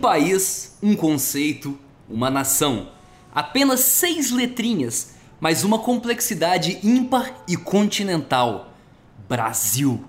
país, um conceito, uma nação. Apenas seis letrinhas, mas uma complexidade ímpar e continental. Brasil.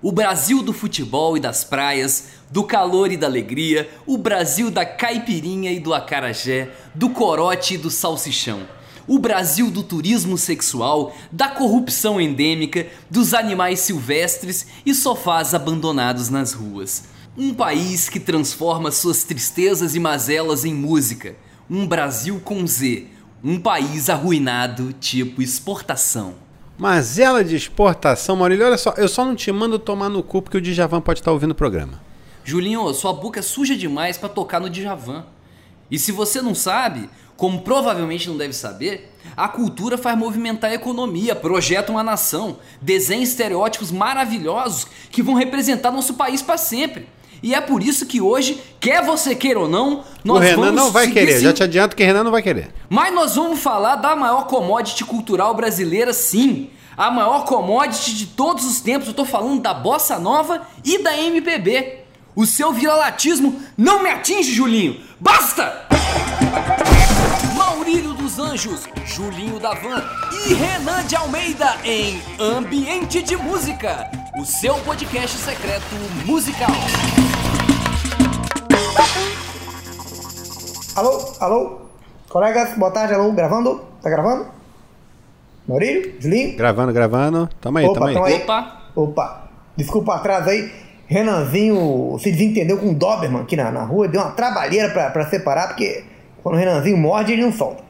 O Brasil do futebol e das praias, do calor e da alegria, o Brasil da caipirinha e do acarajé, do corote e do salsichão. O Brasil do turismo sexual, da corrupção endêmica, dos animais silvestres e sofás abandonados nas ruas. Um país que transforma suas tristezas e mazelas em música. Um Brasil com Z. Um país arruinado, tipo exportação. Mazela de exportação, Maurílio, olha só, eu só não te mando tomar no cu porque o Djavan pode estar ouvindo o programa. Julinho, sua boca é suja demais para tocar no Djavan. E se você não sabe, como provavelmente não deve saber, a cultura faz movimentar a economia, projeta uma nação, desenha estereótipos maravilhosos que vão representar nosso país para sempre. E é por isso que hoje, quer você queira ou não, nós o Renan vamos não vai querer, esse- já te adianto que o Renan não vai querer. Mas nós vamos falar da maior commodity cultural brasileira, sim. A maior commodity de todos os tempos. Eu tô falando da bossa nova e da MPB. O seu viralatismo não me atinge, Julinho. Basta! Maurílio dos Anjos, Julinho da Van e Renan de Almeida em Ambiente de Música, o seu podcast secreto musical. Alô, alô? Colegas, boa tarde, alô, gravando? Tá gravando? Maurílio? Julinho? Gravando, gravando. Tamo aí, Opa, tamo aí. tamo aí. Opa! Opa, desculpa o atraso aí. Renanzinho se desentendeu com o Doberman aqui na, na rua, deu uma trabalheira pra, pra separar, porque quando o Renanzinho morde, ele não solta.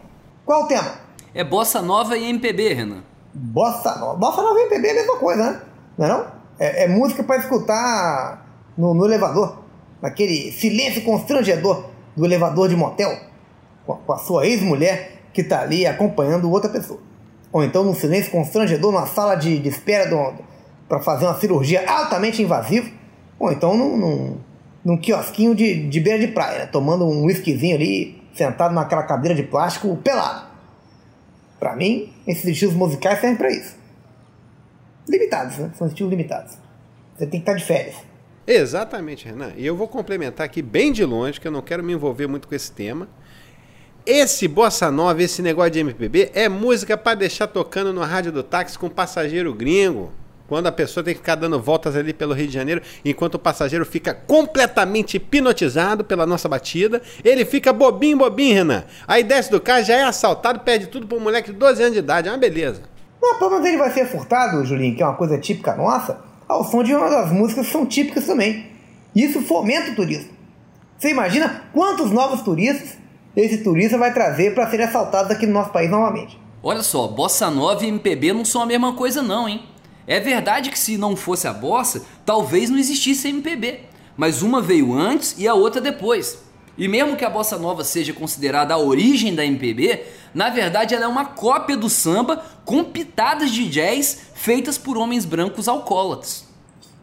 Qual o tema? É bossa nova e MPB, Renan. Bossa Nova. Bossa Nova e MPB é a mesma coisa, né? Não é não? É, é música pra escutar no, no elevador. Naquele silêncio constrangedor do elevador de motel. Com a, sua ex-mulher que tá ali acompanhando outra pessoa. Ou então num silêncio constrangedor numa sala de, de espera pra fazer uma cirurgia altamente invasiva. Ou então num, num, num quiosquinho de, de beira de praia, né? Tomando um whiskyzinho ali, sentado naquela cadeira de plástico, pelado. Pra mim, esses estilos musicais servem pra isso. Limitados, né? São estilos limitados. Você tem que estar de férias. Exatamente, Renan. E eu vou complementar aqui bem de longe, que eu não quero me envolver muito com esse tema. Esse bossa nova, esse negócio de MPB, é música pra deixar tocando no rádio do táxi com passageiro gringo. Quando a pessoa tem que ficar dando voltas ali pelo Rio de Janeiro, enquanto o passageiro fica completamente hipnotizado pela nossa batida, ele fica bobinho, bobinho, Renan. Aí desce do carro, já é assaltado, pede tudo pra um moleque de 12 anos de idade. É uma beleza. Não, pelo menos ele vai ser furtado, Julinho, que é uma coisa típica nossa, ao som de uma das músicas que são típicas também. Isso fomenta o turismo. Você imagina quantos novos turistas esse turista vai trazer para serem assaltados aqui no nosso país novamente? Olha só, bossa nova e MPB não são a mesma coisa não, hein? É verdade que se não fosse a bossa, talvez não existisse MPB, mas uma veio antes e a outra depois. E mesmo que a bossa nova seja considerada a origem da MPB, na verdade ela é uma cópia do samba com pitadas de jazz feitas por homens brancos alcoólatras.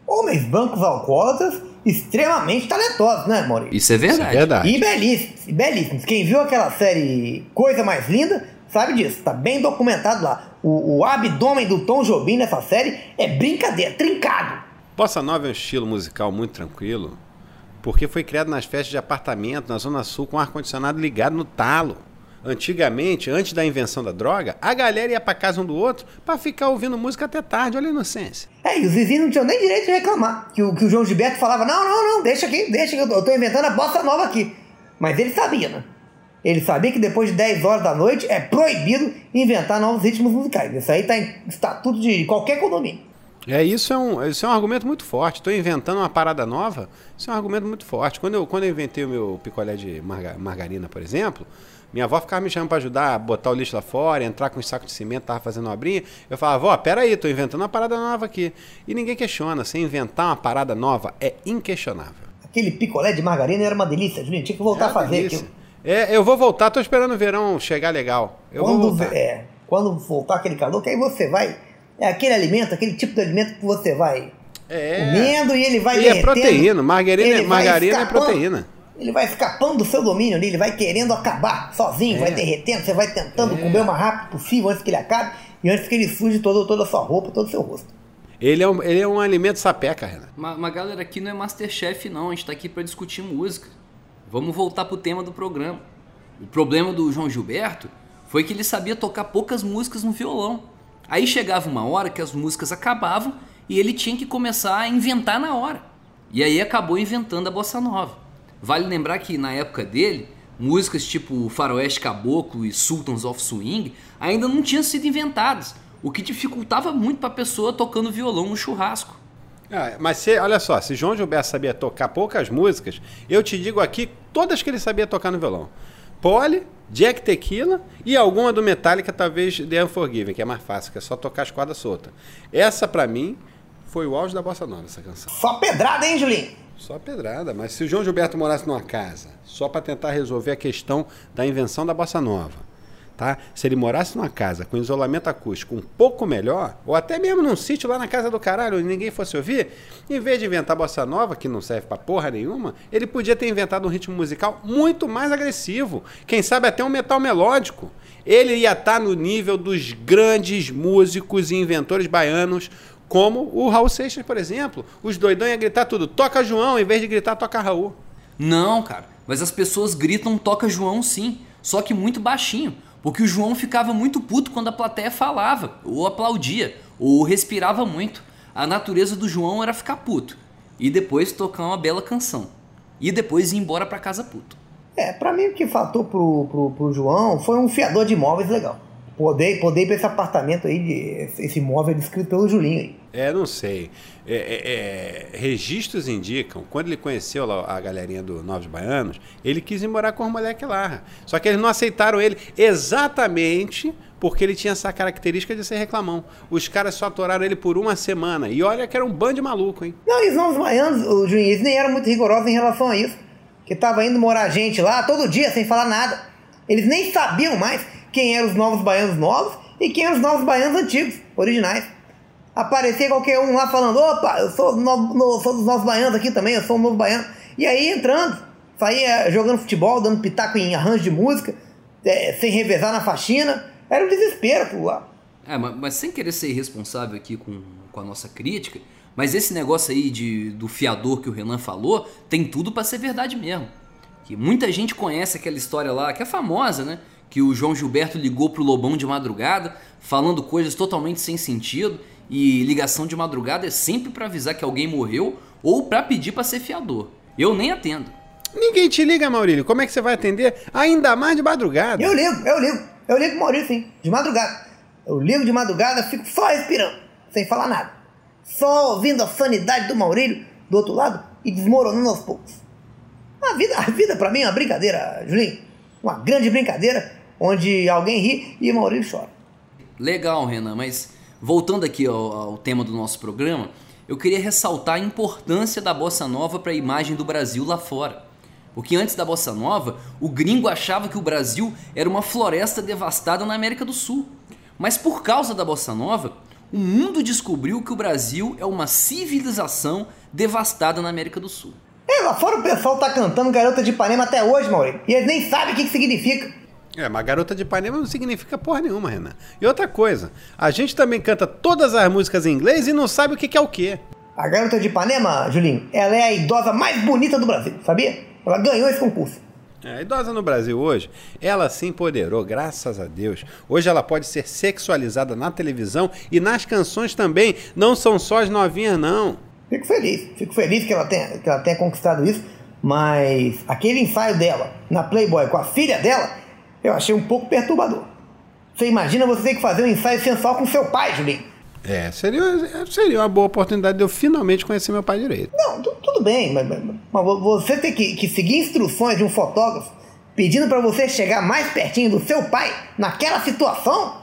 Homens brancos alcoólatras extremamente talentosos, né, Maurício? Isso é verdade. É verdade. E belíssimos, e belíssimos. Quem viu aquela série Coisa Mais Linda sabe disso, tá bem documentado lá. O, o abdômen do Tom Jobim nessa série é brincadeira, trincado. Bossa Nova é um estilo musical muito tranquilo, porque foi criado nas festas de apartamento na Zona Sul com ar-condicionado ligado no talo. Antigamente, antes da invenção da droga, a galera ia pra casa um do outro pra ficar ouvindo música até tarde. Olha a inocência. É, e os vizinhos não tinham nem direito de reclamar. Que o, que o João Gilberto falava: não, não, não, deixa aqui, deixa que eu, eu tô inventando a bossa nova aqui. Mas ele sabia, né? Ele sabia que depois de 10 horas da noite é proibido inventar novos ritmos musicais. Isso aí tá em estatuto de qualquer condomínio. É, isso é um, isso é um argumento muito forte. Estou inventando uma parada nova, isso é um argumento muito forte. Quando eu, quando eu inventei o meu picolé de marga- margarina, por exemplo, minha avó ficava me chamando para ajudar a botar o lixo lá fora, entrar com um saco de cimento, tava fazendo uma obrinha. Eu falava, vó, peraí, tô inventando uma parada nova aqui. E ninguém questiona, se inventar uma parada nova é inquestionável. Aquele picolé de margarina era uma delícia, Julinho. Tinha que voltar É a fazer delícia. aquilo. É, eu vou voltar, tô esperando o verão chegar legal. Eu vou Quando, voltar. é, quando voltar aquele calor, que aí você vai. É aquele alimento, aquele tipo de alimento que você vai É. comendo e ele vai E é derretendo. proteína, margarina- Ele vai margarina é proteína. Ele vai escapando do seu domínio ali, ele vai querendo acabar sozinho, É. vai derretendo, você vai tentando comer o mais rápido possível antes que ele acabe e antes que ele suje todo, toda a sua roupa, todo o seu rosto. Ele é, um, ele é um alimento sapeca, Renan. Mas, mas galera, aqui não é Masterchef não, a gente tá aqui pra discutir música. vamos voltar pro tema do programa. O problema do João Gilberto foi que ele sabia tocar poucas músicas no violão. Aí chegava uma hora que as músicas acabavam e ele tinha que começar a inventar na hora. E aí acabou inventando a bossa nova. Vale lembrar que na época dele, músicas tipo Faroeste Caboclo e Sultans of Swing ainda não tinham sido inventadas, o que dificultava muito para a pessoa tocando violão no churrasco. Ah, mas se, olha só, se João Gilberto sabia tocar poucas músicas, eu te digo aqui todas que ele sabia tocar no violão. Pole, Jack Tequila e alguma do Metallica, talvez The Unforgiven, que é mais fácil, que é só tocar as cordas soltas. Essa, para mim, foi o auge da bossa nova, essa canção. Só pedrada, hein, Julinho? Só pedrada, mas se o João Gilberto morasse numa casa, só para tentar resolver a questão da invenção da bossa nova, tá? Se ele morasse numa casa com isolamento acústico um pouco melhor, ou até mesmo num sítio lá na casa do caralho, onde ninguém fosse ouvir, em vez de inventar bossa nova, que não serve pra porra nenhuma, ele podia ter inventado um ritmo musical muito mais agressivo. Quem sabe até um metal melódico. Ele ia estar tá no nível dos grandes músicos e inventores baianos, como o Raul Seixas, por exemplo. Os doidão iam gritar tudo, toca João, em vez de gritar toca Raul. Não, cara, mas as pessoas gritam toca João sim, só que muito baixinho. Porque o João ficava muito puto quando a plateia falava, ou aplaudia, ou respirava muito. A natureza do João era ficar puto. E depois tocar uma bela canção. E depois ir embora para casa puto. É, pra mim o que faltou pro, pro, pro João foi um fiador de imóveis legal. Poder, poder ir pra esse apartamento aí, de, esse imóvel descrito pelo Julinho aí. É, não sei. É, é, é, registros indicam, quando ele conheceu lá a galerinha do Novos Baianos, ele quis ir morar com os moleques lá. Só que eles não aceitaram ele exatamente porque ele tinha essa característica de ser reclamão. Os caras só atoraram ele por uma semana. E olha que era um bando de maluco, hein? Não, e os Novos Baianos, o juiz, nem eram muito rigorosos em relação a isso. Que tava indo morar gente lá todo dia sem falar nada. Eles nem sabiam mais quem eram os Novos Baianos novos e quem eram os Novos Baianos antigos, originais aparecer qualquer um lá falando, opa, eu sou, no, no, sou dos nossos baianos aqui também, eu sou um novo baiano. E aí entrando, saía jogando futebol, dando pitaco em arranjo de música, é, sem revezar na faxina. Era um desespero por lá. É, mas, mas, sem querer ser irresponsável aqui com, com a nossa crítica, mas esse negócio aí de, do fiador que o Renan falou, tem tudo para ser verdade mesmo. Que muita gente conhece aquela história lá, que é famosa, né? Que o João Gilberto ligou pro Lobão de madrugada, falando coisas totalmente sem sentido, e ligação de madrugada é sempre para avisar que alguém morreu ou para pedir para ser fiador. Eu nem atendo. Ninguém te liga, Maurílio. Como é que você vai atender? Ainda mais de madrugada. Eu ligo, eu ligo. Eu ligo pro Maurílio, sim. De madrugada. Eu ligo de madrugada, fico só respirando, sem falar nada. Só ouvindo a sanidade do Maurílio do outro lado e desmoronando aos poucos. A vida, a vida para mim é uma brincadeira, Julinho. Uma grande brincadeira onde alguém ri e o Maurílio chora. Legal, Renan, mas Voltando aqui ao, ao tema do nosso programa, eu queria ressaltar a importância da bossa nova para a imagem do Brasil lá fora. Porque antes da bossa nova, o gringo achava que o Brasil era uma floresta devastada na América do Sul. Mas por causa da bossa nova, o mundo descobriu que o Brasil é uma civilização devastada na América do Sul. É, lá fora o pessoal tá cantando Garota de Ipanema até hoje, Maurício. E eles nem sabem o que, que significa. É, mas garota de Ipanema não significa porra nenhuma, Renan. E outra coisa, a gente também canta todas as músicas em inglês e não sabe o que, que é o quê. A garota de Ipanema, Julinho, ela é a idosa mais bonita do Brasil, sabia? Ela ganhou esse concurso. É, a idosa no Brasil hoje, ela se empoderou, graças a Deus. Hoje ela pode ser sexualizada na televisão e nas canções também. Não são só as novinhas, não. Fico feliz, fico feliz que ela tenha, que ela tenha conquistado isso, mas aquele ensaio dela na Playboy com a filha dela eu achei um pouco perturbador. Você imagina você ter que fazer um ensaio sensual com seu pai, Julinho? É, seria, seria uma boa oportunidade de eu finalmente conhecer meu pai direito. Não, tudo bem, mas, mas você ter que, que, seguir instruções de um fotógrafo pedindo para você chegar mais pertinho do seu pai naquela situação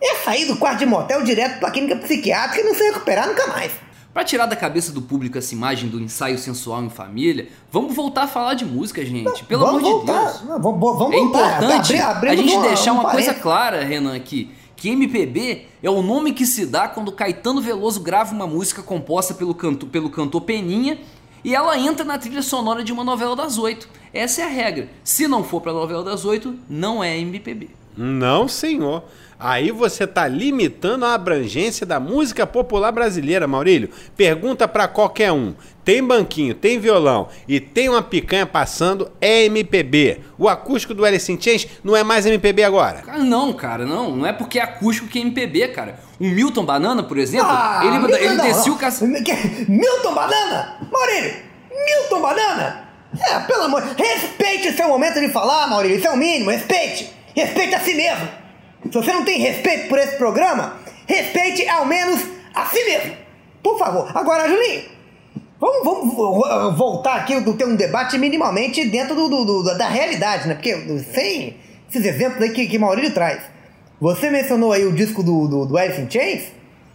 é sair do quarto de motel direto para a clínica psiquiátrica e não se recuperar nunca mais. Para tirar da cabeça do público essa imagem do ensaio sensual em família, vamos voltar a falar de música, gente. Pelo amor voltar. de Deus. Não, vamos, vamos é importante Abri, a gente uma, deixar um uma coisa clara, Renan, aqui. Que MPB é o nome que se dá quando Caetano Veloso grava uma música composta pelo, canto, pelo cantor Peninha e ela entra na trilha sonora de uma novela das oito. Essa é a regra. Se não for para a novela das oito, não é MPB. Não, senhor. Aí você está limitando a abrangência da música popular brasileira, Maurílio. Pergunta para qualquer um. Tem banquinho, tem violão e tem uma picanha passando, é MPB. O acústico do Alice in Chains não é mais MPB agora. Cara, não, cara, não. Não é porque é acústico que é MPB, cara. O Milton Banana, por exemplo, Ah, ele, Milton ele desceu o cac... Milton Banana? Maurílio, Milton Banana? É, pelo amor... Respeite seu momento de falar, Maurílio. Isso é o mínimo. Respeite. Respeite a si mesmo. Se você não tem respeito por esse programa, respeite ao menos a si mesmo. Por favor. Agora, Julinho, vamos, vamos vo- voltar aqui ter um debate minimamente dentro do, do- do- da realidade, né? Porque sem esses exemplos aí que, que Maurílio traz. Você mencionou aí o disco do, do, do Alice in Chains.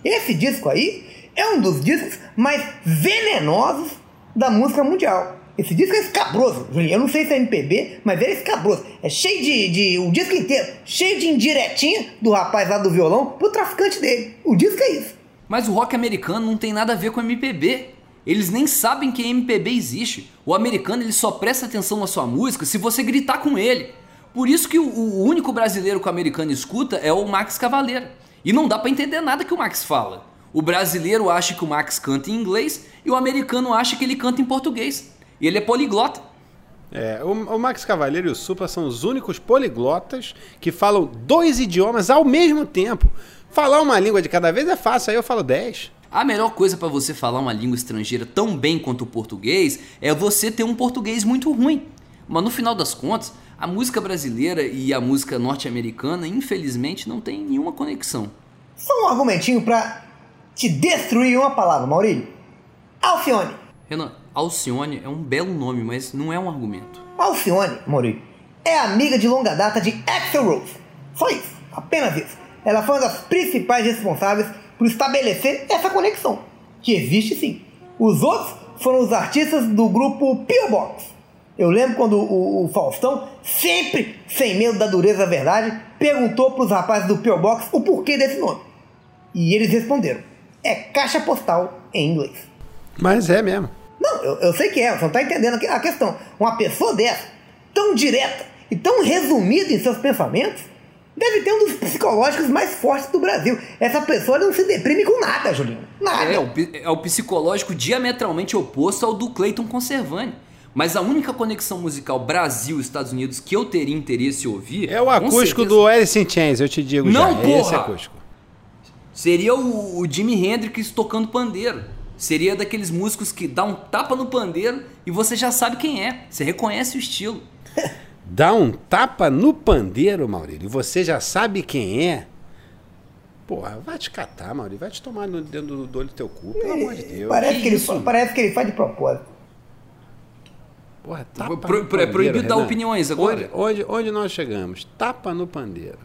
Esse disco aí é um dos discos mais venenosos da música mundial. Esse disco é escabroso, Julinho. Eu não sei se é MPB, mas ele é escabroso. É cheio de, de. O disco inteiro, cheio de indiretinha do rapaz lá do violão pro traficante dele. O disco é isso. Mas o rock americano não tem nada a ver com MPB. Eles nem sabem que MPB existe. O americano ele só presta atenção na sua música se você gritar com ele. Por isso que o, o único brasileiro que o americano escuta é o Max Cavaleiro. E não dá pra entender nada que o Max fala. O brasileiro acha que o Max canta em inglês e o americano acha que ele canta em português. E ele é poliglota. É, o, o Max Cavaleiro e o Supla são os únicos poliglotas que falam dois idiomas ao mesmo tempo. Falar uma língua de cada vez é fácil, aí eu falo dez. A melhor coisa pra você falar uma língua estrangeira tão bem quanto o português é você ter um português muito ruim. Mas no final das contas, a música brasileira e a música norte-americana, infelizmente, não tem nenhuma conexão. Só um argumentinho pra te destruir uma palavra, Maurílio. Alcione. Renan, Alcione é um belo nome, mas não é um argumento. Alcione, Maurílio, é amiga de longa data de Axel Rose. Só isso, apenas isso. Ela foi uma das principais responsáveis por estabelecer essa conexão, que existe sim. Os outros foram os artistas do grupo P.O. Box. Eu lembro quando o, o Faustão, sempre sem medo da dureza da verdade, perguntou para os rapazes do P.O. Box o porquê desse nome. E eles responderam: é caixa postal em inglês. Mas é mesmo. Não, eu, eu sei que é, você não tá entendendo a que- a questão. Uma pessoa dessa, tão direta e tão resumida em seus pensamentos, deve ter um dos psicológicos mais fortes do Brasil. Essa pessoa não se deprime com nada, Julinho. Nada. É o, é o psicológico diametralmente oposto ao do Clayton Conservani. Mas a única conexão musical Brasil-Estados Unidos que eu teria interesse em ouvir. É o acústico certeza, do Alice in Chains, eu te digo Não, já. É esse porra! acústico. Seria o, o Jimi Hendrix tocando pandeiro. Seria daqueles músicos que dá um tapa no pandeiro e você já sabe quem é. Você reconhece o estilo. Dá um tapa no pandeiro, Maurílio, e você já sabe quem é. Porra, vai te catar, Maurílio. Vai te tomar no dentro do, do olho do teu cu, pelo amor de Deus. parece, que que ele, isso? fa- parece que ele faz de propósito. Porra, tapa Pro- no pro- é pandeiro, proibido dar Renan. opiniões agora. Onde, onde, onde nós chegamos? Tapa no pandeiro.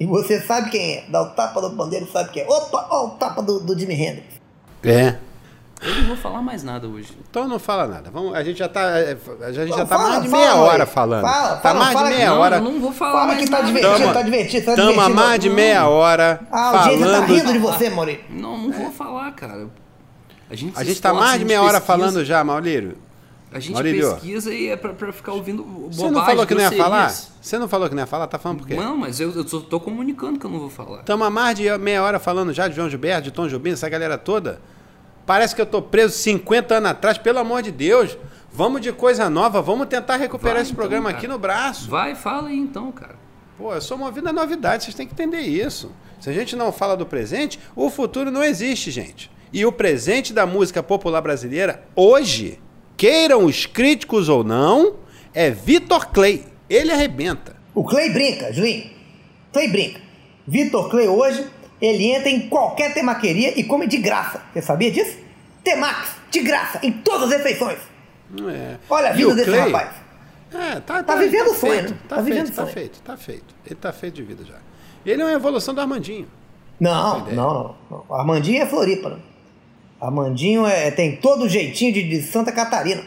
E você sabe quem é. Dá o tapa do pandeiro, sabe quem é. Opa, ó o tapa do, do Jimi Hendrix. É. Eu não vou falar mais nada hoje. Então não fala nada. Vamos, a gente já tá, a gente já tá fala, mais de fala, meia hora Maurício. falando. Fala, tá fala, mais fala de meia não, hora. eu não vou falar Fala mais que tá nada. divertido, Tamo- tá divertido, tá Tamo divertido. mais de meia hora A audiência tá falando. rindo de você, Maurício. Não, não vou falar, cara. A gente, A gente tá esforça, mais a de gente meia hora falando já, Maurílio. A gente Maurílio. pesquisa e é pra, pra ficar ouvindo bobagem. Você não falou que não ia falar? Você não falou que não ia falar? Tá falando por quê? Não, mas eu, eu tô comunicando que eu não vou falar. Estamos há mais de meia hora falando já de João Gilberto, de Tom Jobim, essa galera toda. Parece que eu tô preso 50 anos atrás, pelo amor de Deus. Vamos de coisa nova, vamos tentar recuperar Vai, esse então, programa cara. aqui no braço. Vai, fala aí então, cara. Pô, eu sou movido a novidade, vocês têm que entender isso. Se a gente não fala do presente, o futuro não existe, gente. E o presente da música popular brasileira, hoje, queiram os críticos ou não, é Vitor Clay. Ele arrebenta. O Clay brinca, Julinho. Clay brinca. Vitor Clay hoje, ele entra em qualquer temaqueria e come de graça. Você sabia disso? Temax, de graça, em todas as refeições. É. Olha a vida desse Clay- rapaz. É, tá, Tá vivendo o sonho, feito, né? Tá, Tá feito, vivendo o tá sonho. feito, tá feito. Ele tá feito de vida já. Ele é uma evolução do Armandinho. Não, não, não, não. O Armandinho é Floripa, né? Armandinho é, tem todo o jeitinho de, de Santa Catarina.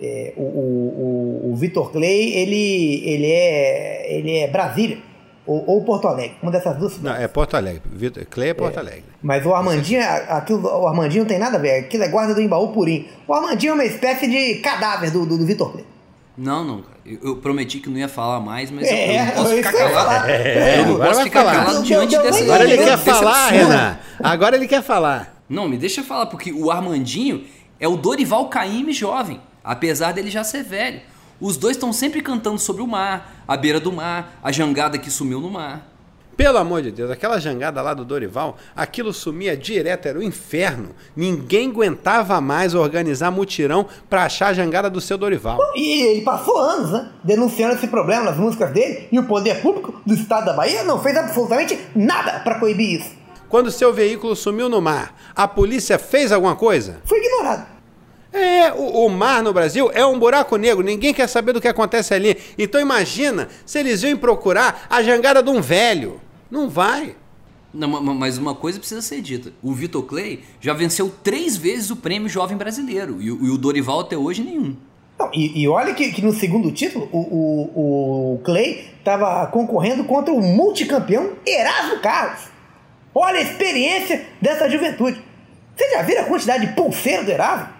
É, o o, o, o Vitor Clay, ele, ele, é, ele é Brasília ou, ou Porto Alegre, uma dessas duas Não, cidades. é Porto Alegre. Vitor Clay é Porto Alegre. Mas o Armandinho, aquilo, o Armandinho não tem nada a ver, aquilo é guarda do Embaú Purim. O Armandinho é uma espécie de cadáver do, do, do Vitor Clay. Não, não, cara. Eu, eu prometi que não ia falar mais, mas É, eu, eu não posso eu ficar calado. falar. É, eu não agora posso ficar falar. calado Não, diante não, dessa não, Agora ele quer falar. Renan. Agora ele quer falar. Não, me deixa falar, porque o Armandinho é o Dorival Caymmi jovem, apesar dele já ser velho. Os dois estão sempre cantando sobre o mar, a beira do mar, a jangada que sumiu no mar. Pelo amor de Deus, aquela jangada lá do Dorival, aquilo sumia direto, era o inferno. Ninguém aguentava mais organizar mutirão pra achar a jangada do seu Dorival. E ele passou anos, né? Denunciando esse problema nas músicas dele e o poder público do estado da Bahia não fez absolutamente nada para coibir isso. Quando seu veículo sumiu no mar, a polícia fez alguma coisa? Foi ignorado. É, o, o mar no Brasil é um buraco negro, ninguém quer saber do que acontece ali. Então imagina se eles iam procurar a jangada de um velho. Não vai. Não, ma- ma- mas uma coisa precisa ser dita. O Vitor Clay já venceu três vezes o prêmio Jovem Brasileiro e, o- e o Dorival até hoje nenhum. Não, e, e olha que, que no segundo título, o, o, o Clay estava concorrendo contra o multicampeão Erasmo Carlos. Olha a experiência dessa juventude. Vocês já viram a quantidade de pulseiros do Erasmo?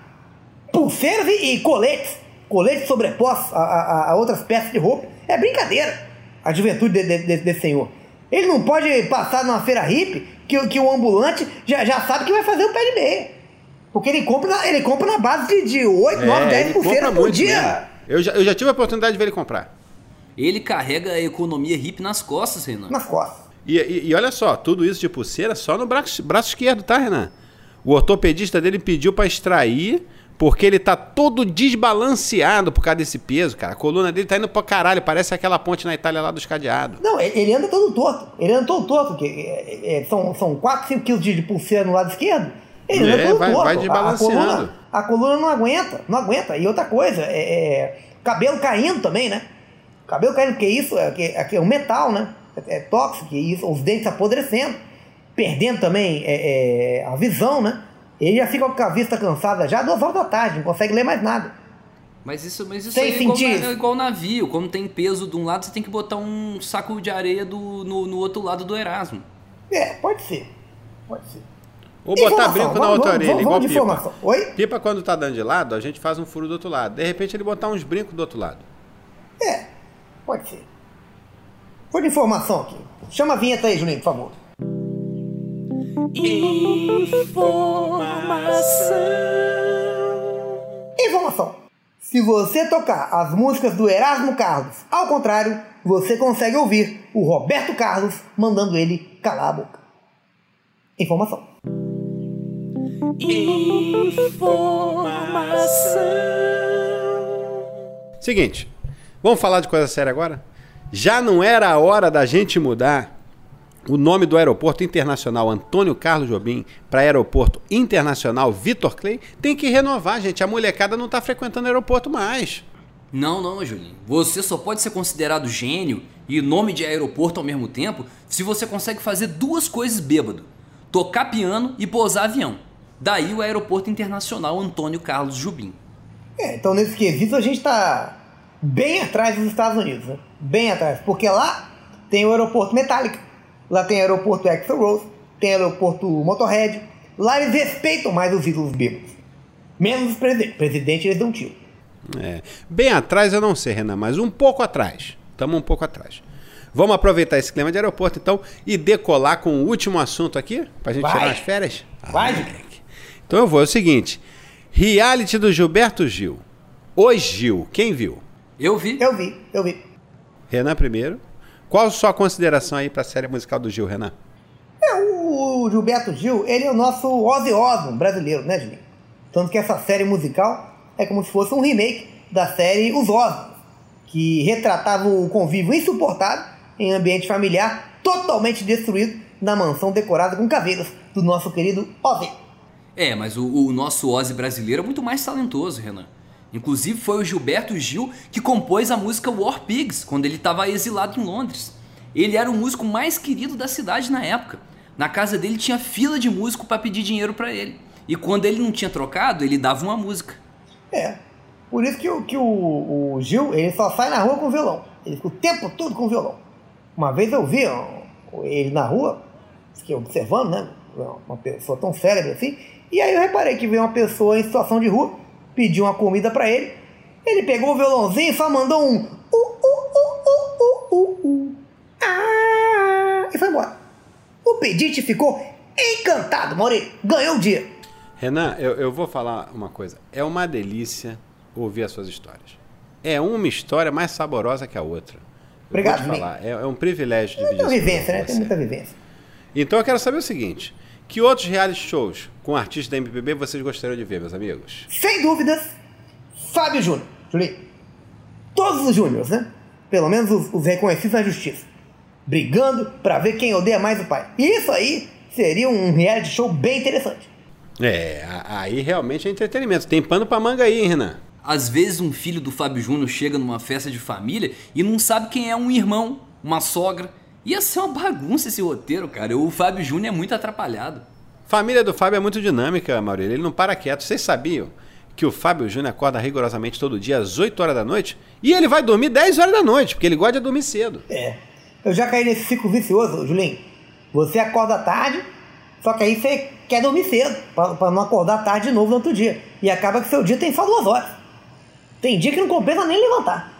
Pulseiros e, e coletes. Coletes sobrepostos a, a- a outras peças de roupa. É brincadeira a juventude de- de- de- desse senhor. Ele não pode passar numa feira hippie que, o- que o ambulante já, já sabe que vai fazer o pé de meia. Porque ele compra, na- ele compra na base de, de 8, 9, É, 10 ele pulseiras compra por dia. mesmo. Eu já, eu já tive a oportunidade de ver ele comprar. Ele carrega a economia hippie nas costas, Renan. nas costas. E, e- e olha só, tudo isso de pulseira só no braço, braço esquerdo, tá, Renan? O ortopedista dele pediu pra extrair porque ele tá todo desbalanceado por causa desse peso, cara. A coluna dele tá indo pra caralho, parece aquela ponte na Itália lá dos cadeados. Não, ele, anda todo torto. Ele anda todo torto. Que, é, é, são, são 4, 5 quilos de, pulseira no lado esquerdo. Ele É, anda todo vai- torto. vai A- a, desbalanceando. coluna, a coluna não aguenta, não aguenta. E outra coisa, é, é, cabelo caindo também, né? Cabelo caindo, porque isso é, que, é, que é um metal, né? É, é tóxico, isso, os dentes apodrecendo. Perdendo também é, é, a visão, né? Ele já fica com a vista cansada já duas horas da tarde, não consegue ler mais nada. Mas isso, mas isso é igual, é igual navio. Quando tem peso de um lado, você tem que botar um saco de areia do, no, no outro lado do Erasmo. É, pode ser. Pode ser. Ou botar Informação, brinco na outra vamos- orelha, vamos igual pipa. informação. Oi? Pipa, quando tá dando de lado, a gente faz um furo do outro lado. De repente ele botar uns brincos do outro lado. É, pode ser. Foi de informação aqui. Chama a vinheta aí, Juninho, por favor. Informação. Se você tocar as músicas do Erasmo Carlos ao contrário, você consegue ouvir o Roberto Carlos mandando ele calar a boca. Informação. Seguinte, vamos falar de coisa séria agora? Já não era a hora da gente mudar o nome do Aeroporto Internacional Antônio Carlos Jobim para Aeroporto Internacional Vitor Clay? Tem que renovar, gente. A molecada não está frequentando o aeroporto mais. Não, não, Julinho. Você só pode ser considerado gênio e nome de aeroporto ao mesmo tempo se você consegue fazer duas coisas bêbado: tocar piano e pousar avião. Daí o Aeroporto Internacional Antônio Carlos Jubim. É, então nesse quesito a gente tá bem atrás dos Estados Unidos, né? Bem atrás. Porque lá tem o aeroporto Metallica, lá tem aeroporto Axl Rose, tem aeroporto Motorhead. Lá eles respeitam mais os ídolos bêbados. Menos os presidentes. Presidente eles dão tiro. É. Bem atrás eu não sei, Renan, mas um pouco atrás. Estamos um pouco atrás. Vamos aproveitar esse clima de aeroporto, então, e decolar com o último assunto aqui, pra gente Vai. tirar as férias? Vai, Ah. Então eu vou, é o seguinte. Reality do Gilberto Gil. O Gil, quem viu? Eu vi. Eu vi, eu vi. Renan primeiro. Qual a sua consideração aí pra série musical do Gil, Renan? É, o Gilberto Gil, ele é o nosso Ozzy Osbourne brasileiro, né, Juninho? Tanto que essa série musical é como se fosse um remake da série Os Osborns, que retratava o convívio insuportável em ambiente familiar totalmente destruído na mansão decorada com caveiras do nosso querido Ozzy. É, mas o, o nosso Ozzy brasileiro é muito mais talentoso, Renan. Inclusive foi o Gilberto Gil que compôs a música War Pigs quando ele estava exilado em Londres. Ele era o músico mais querido da cidade na época. Na casa dele tinha fila de músico para pedir dinheiro para ele. E quando ele não tinha trocado, ele dava uma música. É, por isso que, o, que o, o Gil, ele só sai na rua com violão. Ele fica o tempo todo com violão. Uma vez eu vi ó, ele na rua, fiquei observando, né? Uma pessoa tão célebre assim. E aí eu reparei que veio uma pessoa em situação de rua, pediu uma comida para ele. Ele pegou o violãozinho e só mandou um. Uh, uh, uh, uh, uh, uh. Ah, e foi embora. O Pedite ficou encantado, Maurício. Ganhou o dia. Renan, eu, eu vou falar uma coisa. É uma delícia ouvir as suas histórias. É uma história mais saborosa que a outra. Eu Obrigado, falar. É, é um privilégio dividir Muita isso vivência, né? Tem muita vivência. Então eu quero saber o seguinte: que outros reality shows com artistas da MPB vocês gostariam de ver, meus amigos? Sem dúvidas, Fábio Júnior. Julinho. Todos os Júniors, né? Pelo menos os, os reconhecidos na justiça. Brigando pra ver quem odeia mais o pai. Isso aí seria um reality show bem interessante. É, aí realmente é entretenimento. Tem pano pra manga aí, hein, Renan? Às vezes um filho do Fábio Júnior chega numa festa de família e não sabe quem é um irmão, uma sogra. Ia ser uma bagunça esse roteiro, cara. O Fábio Júnior é muito atrapalhado. Família do Fábio é muito dinâmica, Maurílio. Ele não para quieto. Vocês sabiam que o Fábio Júnior acorda rigorosamente todo dia às 8 horas da noite? E ele vai dormir 10 horas da noite, porque ele gosta de dormir cedo. É. Eu já caí nesse ciclo vicioso, Julinho. Você acorda tarde, só que aí você quer dormir cedo, pra não acordar tarde de novo no outro dia. E acaba que seu dia tem só duas horas. Tem dia que não compensa nem levantar.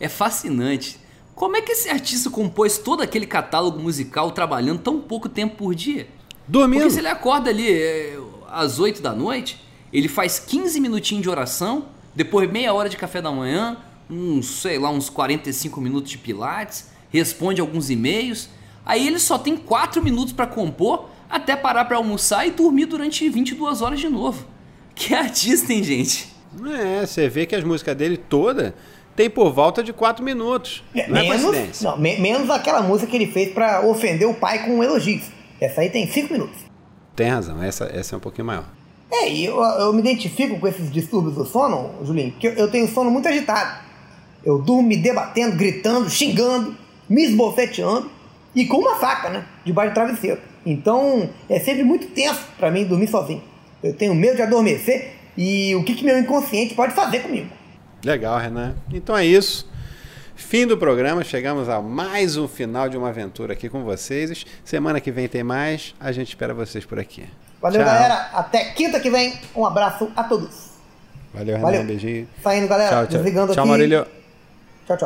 É fascinante. Como é que esse artista compôs todo aquele catálogo musical trabalhando tão pouco tempo por dia? Dormindo. Porque se ele acorda ali é, às 8 da noite, ele faz 15 minutinhos de oração, depois meia hora de café da manhã, uns, sei lá, uns 45 minutos de pilates, responde alguns e-mails, aí ele só tem 4 minutos pra compor até parar pra almoçar e dormir durante 22 horas de novo. Que artista, hein, gente? É, você vê que as músicas dele toda tem por volta de 4 minutos. Não é menos, coincidência. não, me- menos aquela música que ele fez pra ofender o pai com elogios. Essa aí tem cinco minutos. Tem razão, essa, essa é um pouquinho maior. É, e eu, eu me identifico com esses distúrbios do sono, Julinho, porque eu, eu tenho sono muito agitado. Eu durmo me debatendo, gritando, xingando, me esbofeteando e com uma faca, né? Debaixo do travesseiro. Então é sempre muito tenso pra mim dormir sozinho. Eu tenho medo de adormecer e o que, que meu inconsciente pode fazer comigo. Legal, Renan. Então é isso. Fim do programa, chegamos a mais um final de uma aventura aqui com vocês. Semana que vem tem mais, a gente espera vocês por aqui. Valeu, Tchau. galera. Até quinta que vem. Um abraço a todos. Valeu, Renan. Valeu. Beijinho. Saindo, galera. Tchau, tchau. Desligando tchau, aqui. Maurílio. Tchau,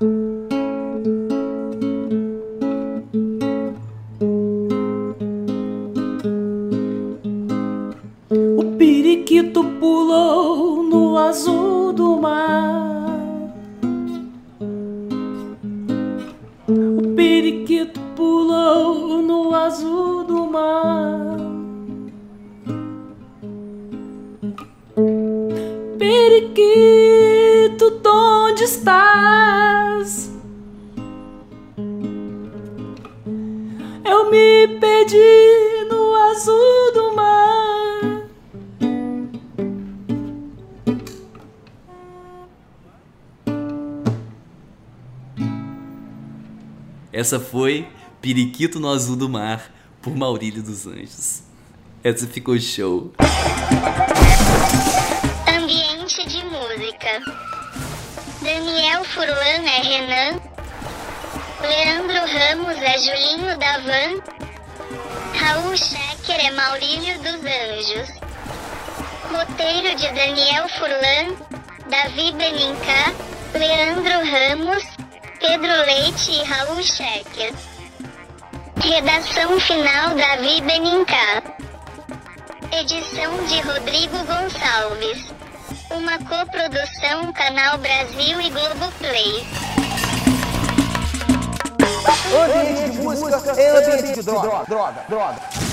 tchau. Periquito pulou no azul do mar. O periquito pulou no azul do mar. Periquito, onde estás? Eu me perdi no azul Essa foi Periquito no Azul do Mar, por Maurílio dos Anjos. Essa ficou show. Ambiente de música. Daniel Furlan é Renan. Leandro Ramos é Julinho Davan. Raul Schecker é Maurílio dos Anjos. Roteiro de Daniel Furlan, Davi Benincá, Leandro Ramos, Pedro Leite e Raul Schecker. Redação final Davi Benincá. Edição de Rodrigo Gonçalves. Uma coprodução Canal Brasil e Globoplay. Ambiente de música ambiente de droga. droga, droga.